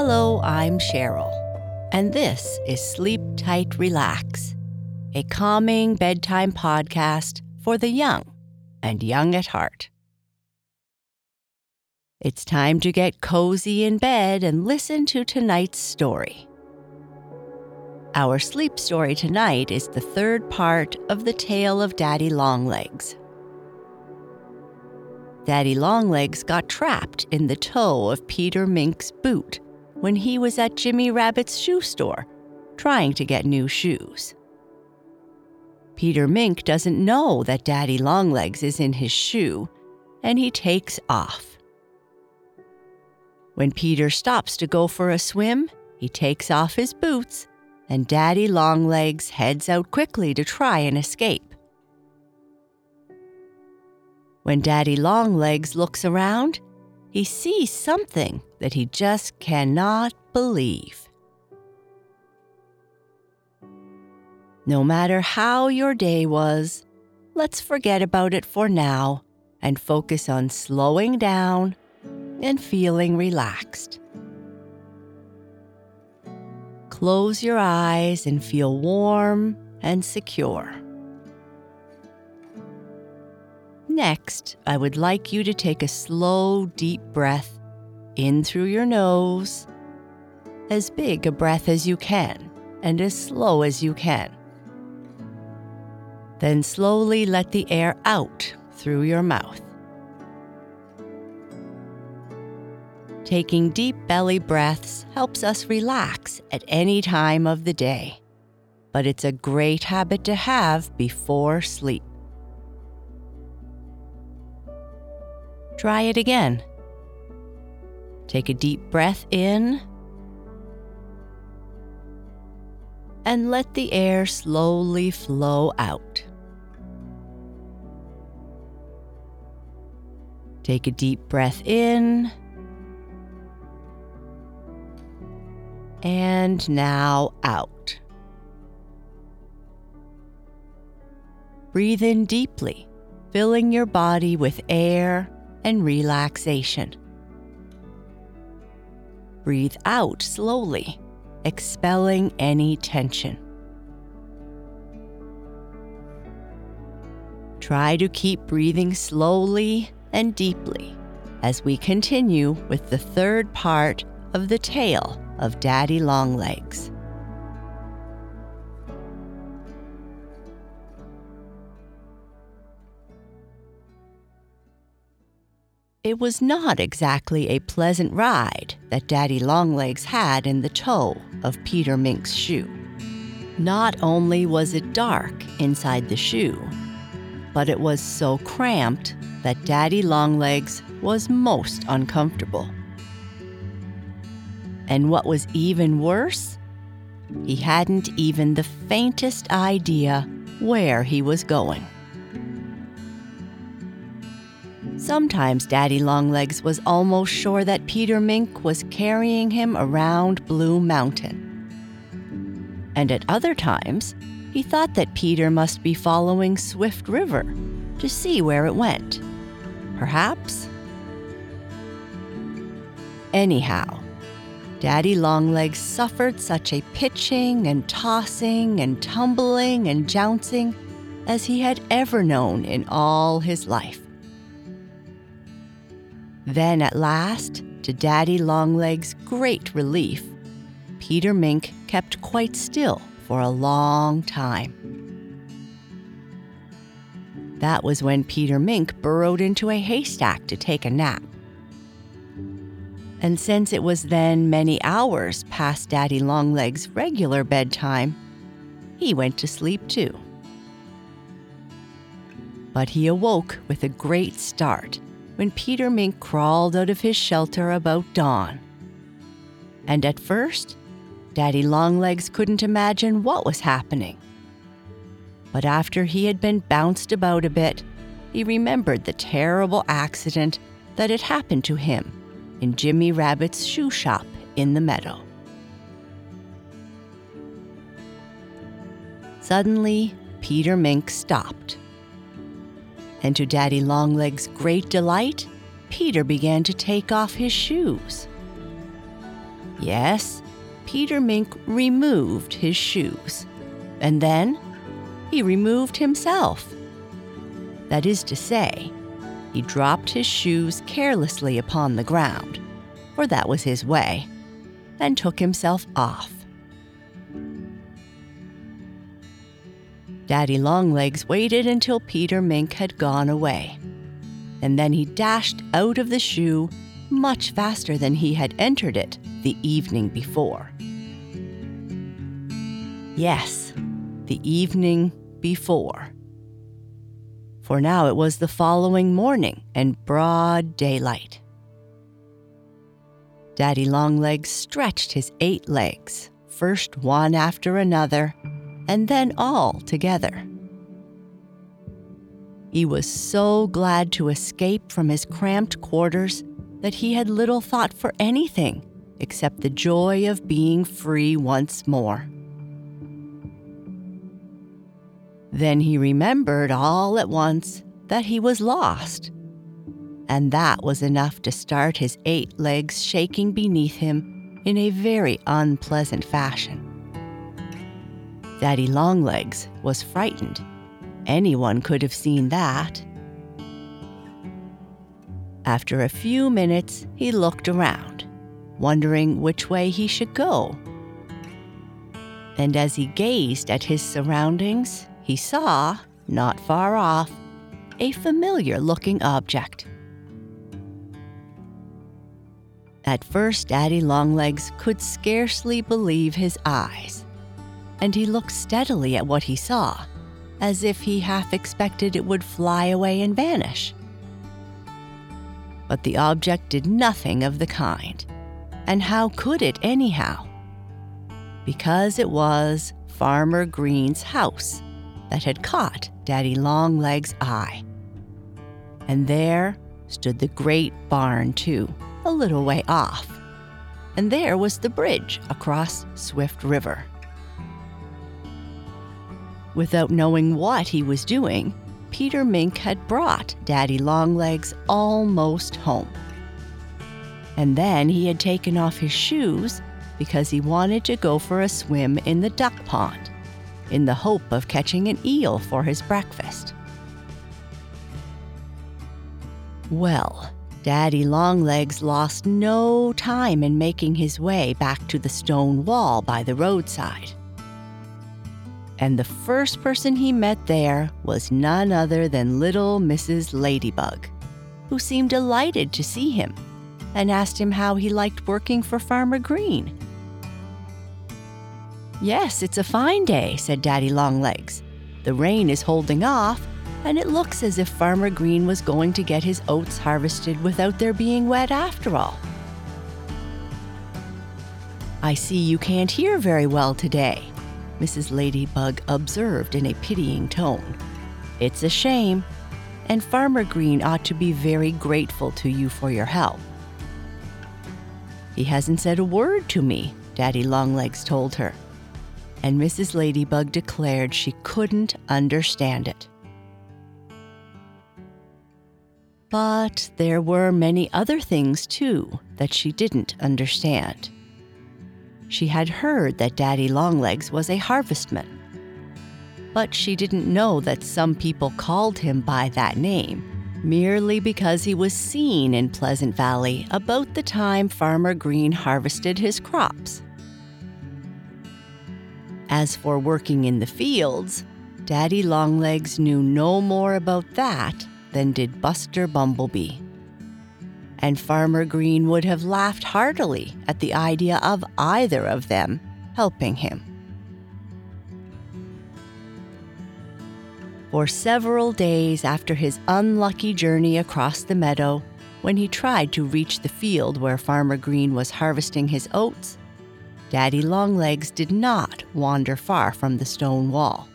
Hello, I'm Cheryl, and this is Sleep Tight Relax, a calming bedtime podcast for the young and young at heart. It's time to get cozy in bed and listen to tonight's story. Our sleep story tonight is the third part of the tale of Daddy Longlegs. Daddy Longlegs got trapped in the toe of Peter Mink's boot when he was at Jimmy Rabbit's shoe store trying to get new shoes. Peter Mink doesn't know that Daddy Longlegs is in his shoe, and he takes off. When Peter stops to go for a swim, he takes off his boots, and Daddy Longlegs heads out quickly to try and escape. When Daddy Longlegs looks around, he sees something that he just cannot believe. No matter how your day was, let's forget about it for now and focus on slowing down and feeling relaxed. Close your eyes and feel warm and secure. Next, I would like you to take a slow, deep breath in through your nose, as big a breath as you can, and as slow as you can. Then slowly let the air out through your mouth. Taking deep belly breaths helps us relax at any time of the day, but it's a great habit to have before sleep. Try it again. Take a deep breath in and let the air slowly flow out. Take a deep breath in and now out. Breathe in deeply, filling your body with air and relaxation. Breathe out slowly, expelling any tension. Try to keep breathing slowly and deeply as we continue with the third part of the tale of Daddy Longlegs. It was not exactly a pleasant ride that Daddy Longlegs had in the toe of Peter Mink's shoe. Not only was it dark inside the shoe, but it was so cramped that Daddy Longlegs was most uncomfortable. And what was even worse, he hadn't even the faintest idea where he was going. Sometimes Daddy Longlegs was almost sure that Peter Mink was carrying him around Blue Mountain. And at other times, he thought that Peter must be following Swift River to see where it went. Perhaps? Anyhow, Daddy Longlegs suffered such a pitching and tossing and tumbling and jouncing as he had ever known in all his life. Then, at last, to Daddy Longlegs' great relief, Peter Mink kept quite still for a long time. That was when Peter Mink burrowed into a haystack to take a nap. And since it was then many hours past Daddy Longlegs' regular bedtime, he went to sleep too. But he awoke with a great start when Peter Mink crawled out of his shelter about dawn. And at first, Daddy Longlegs couldn't imagine what was happening. But after he had been bounced about a bit, he remembered the terrible accident that had happened to him in Jimmy Rabbit's shoe shop in the meadow. Suddenly, Peter Mink stopped and to Daddy Longlegs' great delight, Peter began to take off his shoes. Yes, Peter Mink removed his shoes. And then he removed himself. That is to say, he dropped his shoes carelessly upon the ground, for that was his way, and took himself off. Daddy Longlegs waited until Peter Mink had gone away, and then he dashed out of the shoe much faster than he had entered it the evening before. Yes, the evening before. For now it was the following morning and broad daylight. Daddy Longlegs stretched his eight legs, first one after another, and then all together. He was so glad to escape from his cramped quarters that he had little thought for anything except the joy of being free once more. Then he remembered all at once that he was lost. And that was enough to start his eight legs shaking beneath him in a very unpleasant fashion. Daddy Longlegs was frightened. Anyone could have seen that. After a few minutes, he looked around, wondering which way he should go. And as he gazed at his surroundings, he saw, not far off, a familiar looking object. At first, Daddy Longlegs could scarcely believe his eyes, and he looked steadily at what he saw, as if he half expected it would fly away and vanish. But the object did nothing of the kind. And how could it, anyhow? Because it was Farmer Green's house that had caught Daddy Longlegs' eye. And there stood the great barn, too, a little way off. And there was the bridge across Swift River. Without knowing what he was doing, Peter Mink had brought Daddy Longlegs almost home. And then he had taken off his shoes because he wanted to go for a swim in the duck pond in the hope of catching an eel for his breakfast. Well, Daddy Longlegs lost no time in making his way back to the stone wall by the roadside. And the first person he met there was none other than little Mrs. Ladybug, who seemed delighted to see him and asked him how he liked working for Farmer Green. Yes, it's a fine day, said Daddy Longlegs. The rain is holding off, and it looks as if Farmer Green was going to get his oats harvested without their being wet after all. I see you can't hear very well today, Mrs. Ladybug observed in a pitying tone. It's a shame, and Farmer Green ought to be very grateful to you for your help. He hasn't said a word to me, Daddy Longlegs told her and Mrs. Ladybug declared she couldn't understand it. But there were many other things, too, that she didn't understand. She had heard that Daddy Longlegs was a harvestman, but she didn't know that some people called him by that name merely because he was seen in Pleasant Valley about the time Farmer Green harvested his crops. As for working in the fields, Daddy Longlegs knew no more about that than did Buster Bumblebee. And Farmer Green would have laughed heartily at the idea of either of them helping him. For several days after his unlucky journey across the meadow, when he tried to reach the field where Farmer Green was harvesting his oats, Daddy Longlegs did not wander far from the stone wall.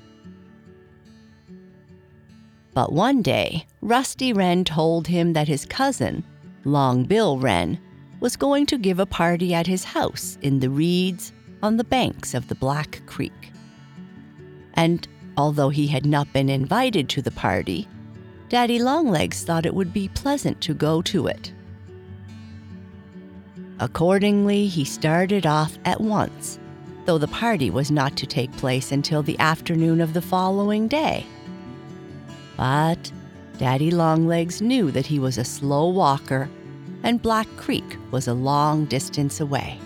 But one day, Rusty Wren told him that his cousin, Long Bill Wren, was going to give a party at his house in the reeds on the banks of the Black Creek. And although he had not been invited to the party, Daddy Longlegs thought it would be pleasant to go to it. Accordingly, he started off at once, though the party was not to take place until the afternoon of the following day. But Daddy Longlegs knew that he was a slow walker and Black Creek was a long distance away.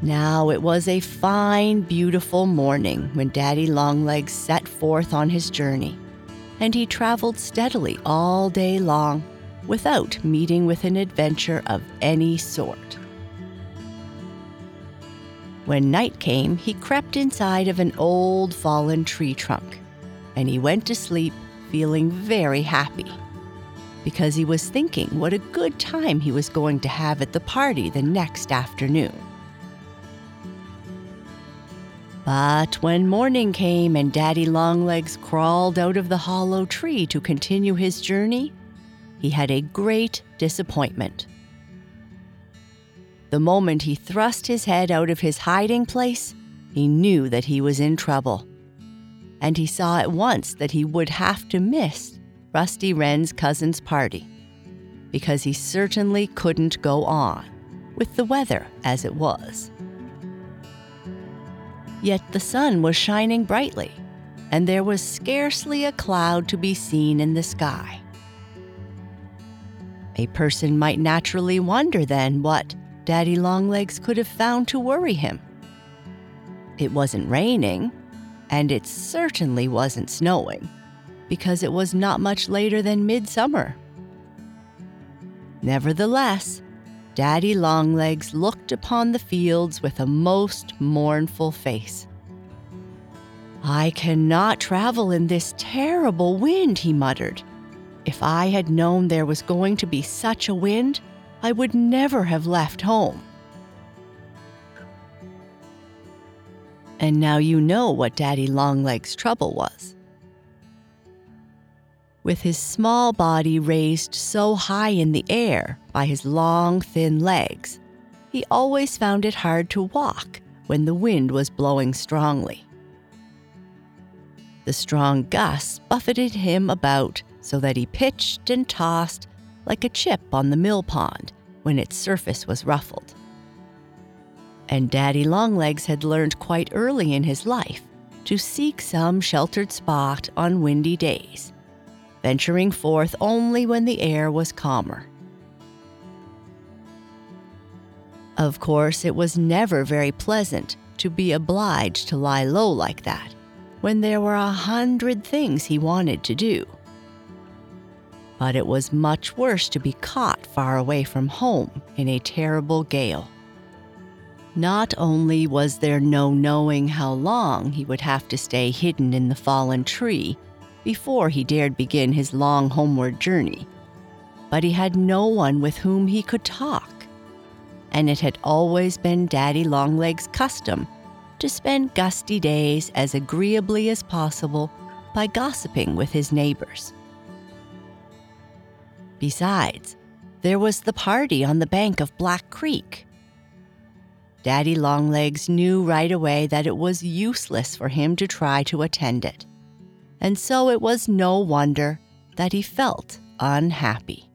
Now it was a fine, beautiful morning when Daddy Longlegs set forth on his journey, and he traveled steadily all day long without meeting with an adventure of any sort. When night came, he crept inside of an old fallen tree trunk, and he went to sleep feeling very happy because he was thinking what a good time he was going to have at the party the next afternoon. But when morning came and Daddy Longlegs crawled out of the hollow tree to continue his journey, he had a great disappointment. The moment he thrust his head out of his hiding place, he knew that he was in trouble. And he saw at once that he would have to miss Rusty Wren's cousin's party, because he certainly couldn't go on, with the weather as it was. Yet the sun was shining brightly, and there was scarcely a cloud to be seen in the sky. A person might naturally wonder then what Daddy Longlegs could have found to worry him. It wasn't raining, and it certainly wasn't snowing because it was not much later than midsummer. Nevertheless, Daddy Longlegs looked upon the fields with a most mournful face. I cannot travel in this terrible wind, he muttered. If I had known there was going to be such a wind, I would never have left home. And now you know what Daddy Longlegs' trouble was with his small body raised so high in the air by his long, thin legs, he always found it hard to walk when the wind was blowing strongly. The strong gusts buffeted him about so that he pitched and tossed like a chip on the mill pond when its surface was ruffled. And Daddy Longlegs had learned quite early in his life to seek some sheltered spot on windy days venturing forth only when the air was calmer. Of course, it was never very pleasant to be obliged to lie low like that when there were a hundred things he wanted to do. But it was much worse to be caught far away from home in a terrible gale. Not only was there no knowing how long he would have to stay hidden in the fallen tree before he dared begin his long homeward journey. But he had no one with whom he could talk. And it had always been Daddy Longlegs' custom to spend gusty days as agreeably as possible by gossiping with his neighbors. Besides, there was the party on the bank of Black Creek. Daddy Longlegs knew right away that it was useless for him to try to attend it and so it was no wonder that he felt unhappy.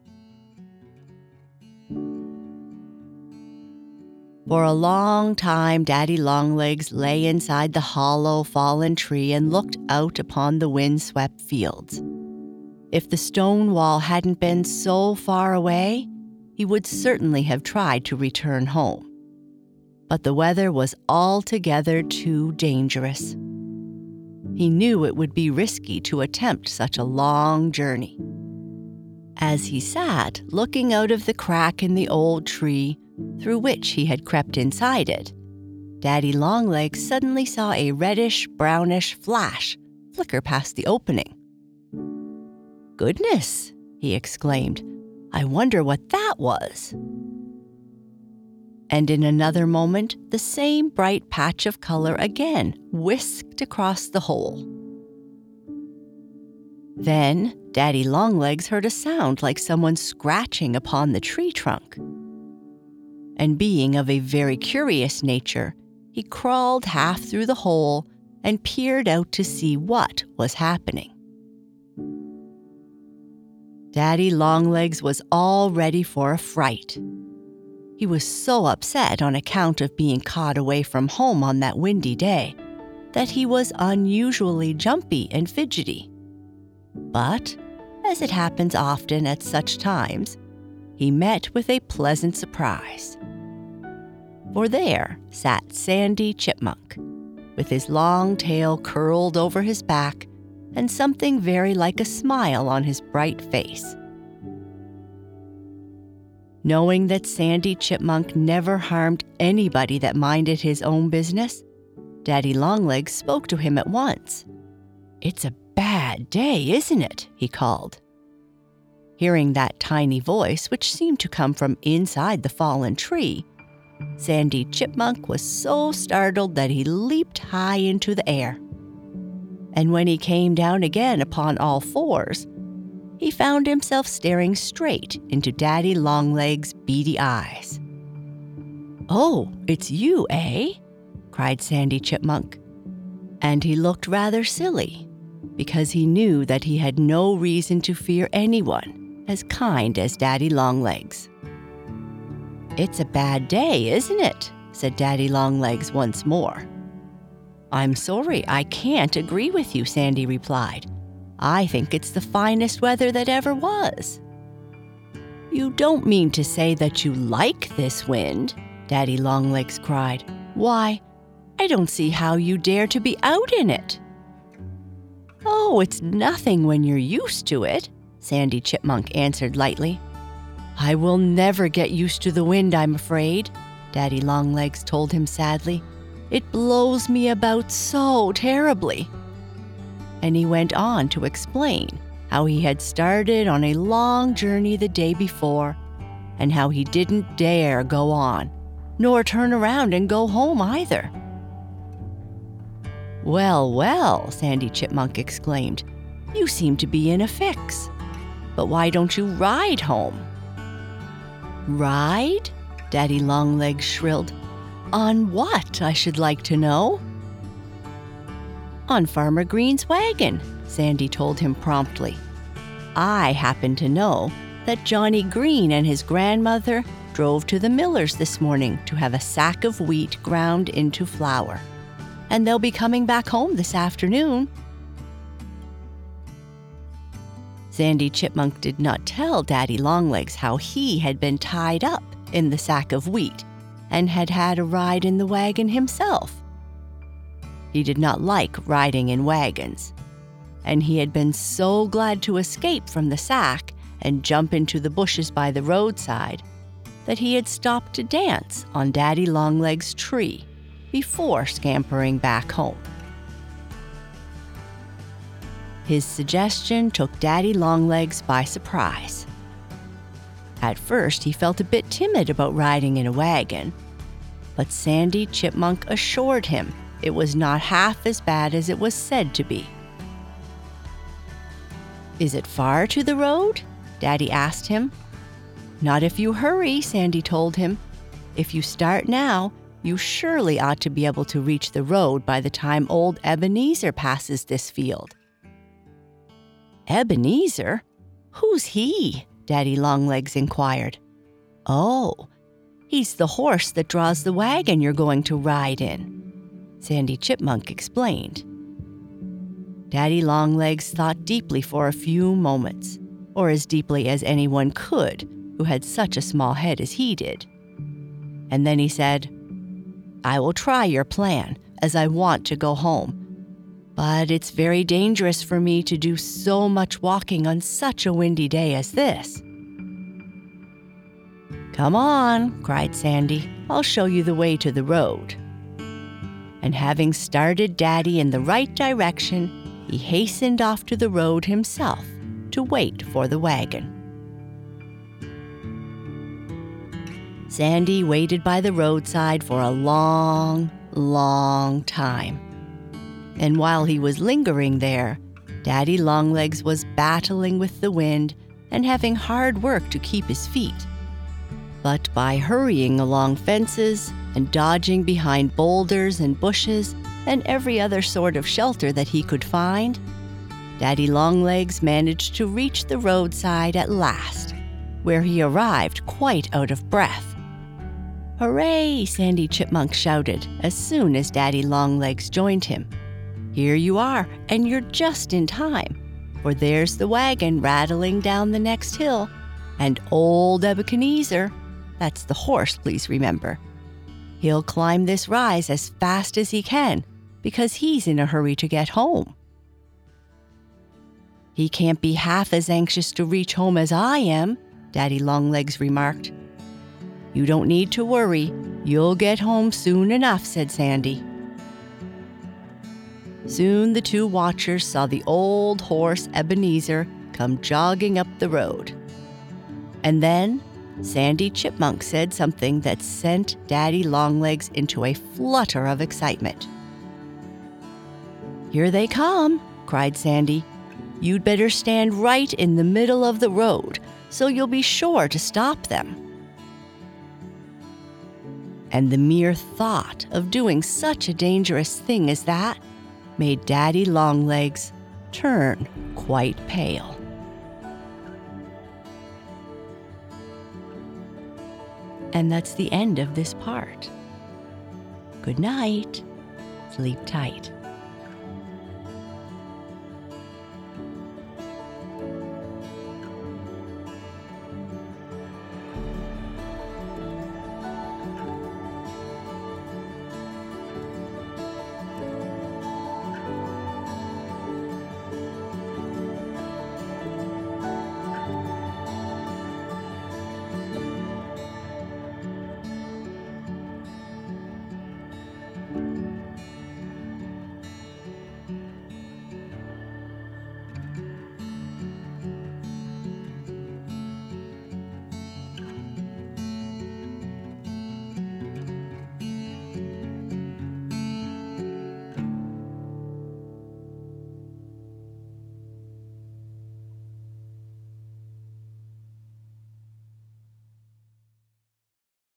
For a long time, Daddy Longlegs lay inside the hollow, fallen tree and looked out upon the windswept fields. If the stone wall hadn't been so far away, he would certainly have tried to return home. But the weather was altogether too dangerous. He knew it would be risky to attempt such a long journey. As he sat looking out of the crack in the old tree through which he had crept inside it, Daddy Longlegs suddenly saw a reddish brownish flash flicker past the opening. Goodness, he exclaimed. I wonder what that was and in another moment, the same bright patch of color again whisked across the hole. Then Daddy Longlegs heard a sound like someone scratching upon the tree trunk. And being of a very curious nature, he crawled half through the hole and peered out to see what was happening. Daddy Longlegs was all ready for a fright. He was so upset on account of being caught away from home on that windy day that he was unusually jumpy and fidgety. But, as it happens often at such times, he met with a pleasant surprise. For there sat Sandy Chipmunk, with his long tail curled over his back and something very like a smile on his bright face. Knowing that Sandy Chipmunk never harmed anybody that minded his own business, Daddy Longlegs spoke to him at once. It's a bad day, isn't it? he called. Hearing that tiny voice, which seemed to come from inside the fallen tree, Sandy Chipmunk was so startled that he leaped high into the air. And when he came down again upon all fours, he found himself staring straight into Daddy Longlegs' beady eyes. Oh, it's you, eh? cried Sandy Chipmunk. And he looked rather silly, because he knew that he had no reason to fear anyone as kind as Daddy Longlegs. It's a bad day, isn't it? said Daddy Longlegs once more. I'm sorry, I can't agree with you, Sandy replied. I think it's the finest weather that ever was. You don't mean to say that you like this wind, Daddy Longlegs cried. Why, I don't see how you dare to be out in it. Oh, it's nothing when you're used to it, Sandy Chipmunk answered lightly. I will never get used to the wind, I'm afraid, Daddy Longlegs told him sadly. It blows me about so terribly. And he went on to explain how he had started on a long journey the day before and how he didn't dare go on, nor turn around and go home either. Well, well, Sandy Chipmunk exclaimed, you seem to be in a fix. But why don't you ride home? Ride? Daddy Longlegs shrilled. On what, I should like to know? On Farmer Green's wagon, Sandy told him promptly. I happen to know that Johnny Green and his grandmother drove to the miller's this morning to have a sack of wheat ground into flour. And they'll be coming back home this afternoon. Sandy Chipmunk did not tell Daddy Longlegs how he had been tied up in the sack of wheat and had had a ride in the wagon himself. He did not like riding in wagons, and he had been so glad to escape from the sack and jump into the bushes by the roadside that he had stopped to dance on Daddy Longlegs' tree before scampering back home. His suggestion took Daddy Longlegs by surprise. At first, he felt a bit timid about riding in a wagon, but Sandy Chipmunk assured him it was not half as bad as it was said to be. Is it far to the road? Daddy asked him. Not if you hurry, Sandy told him. If you start now, you surely ought to be able to reach the road by the time old Ebenezer passes this field. Ebenezer? Who's he? Daddy Longlegs inquired. Oh, he's the horse that draws the wagon you're going to ride in, Sandy Chipmunk explained. Daddy Longlegs thought deeply for a few moments, or as deeply as anyone could who had such a small head as he did. And then he said, I will try your plan, as I want to go home but it's very dangerous for me to do so much walking on such a windy day as this. Come on, cried Sandy. I'll show you the way to the road. And having started Daddy in the right direction, he hastened off to the road himself to wait for the wagon. Sandy waited by the roadside for a long, long time. And while he was lingering there, Daddy Longlegs was battling with the wind and having hard work to keep his feet. But by hurrying along fences and dodging behind boulders and bushes and every other sort of shelter that he could find, Daddy Longlegs managed to reach the roadside at last, where he arrived quite out of breath. Hooray! Sandy Chipmunk shouted as soon as Daddy Longlegs joined him. Here you are, and you're just in time, for there's the wagon rattling down the next hill, and old Ebenezer, that's the horse, please remember. He'll climb this rise as fast as he can because he's in a hurry to get home. He can't be half as anxious to reach home as I am, Daddy Longlegs remarked. You don't need to worry. You'll get home soon enough, said Sandy. Soon the two watchers saw the old horse Ebenezer come jogging up the road. And then Sandy Chipmunk said something that sent Daddy Longlegs into a flutter of excitement. Here they come, cried Sandy. You'd better stand right in the middle of the road so you'll be sure to stop them. And the mere thought of doing such a dangerous thing as that made Daddy Longlegs turn quite pale. And that's the end of this part. Good night. Sleep tight.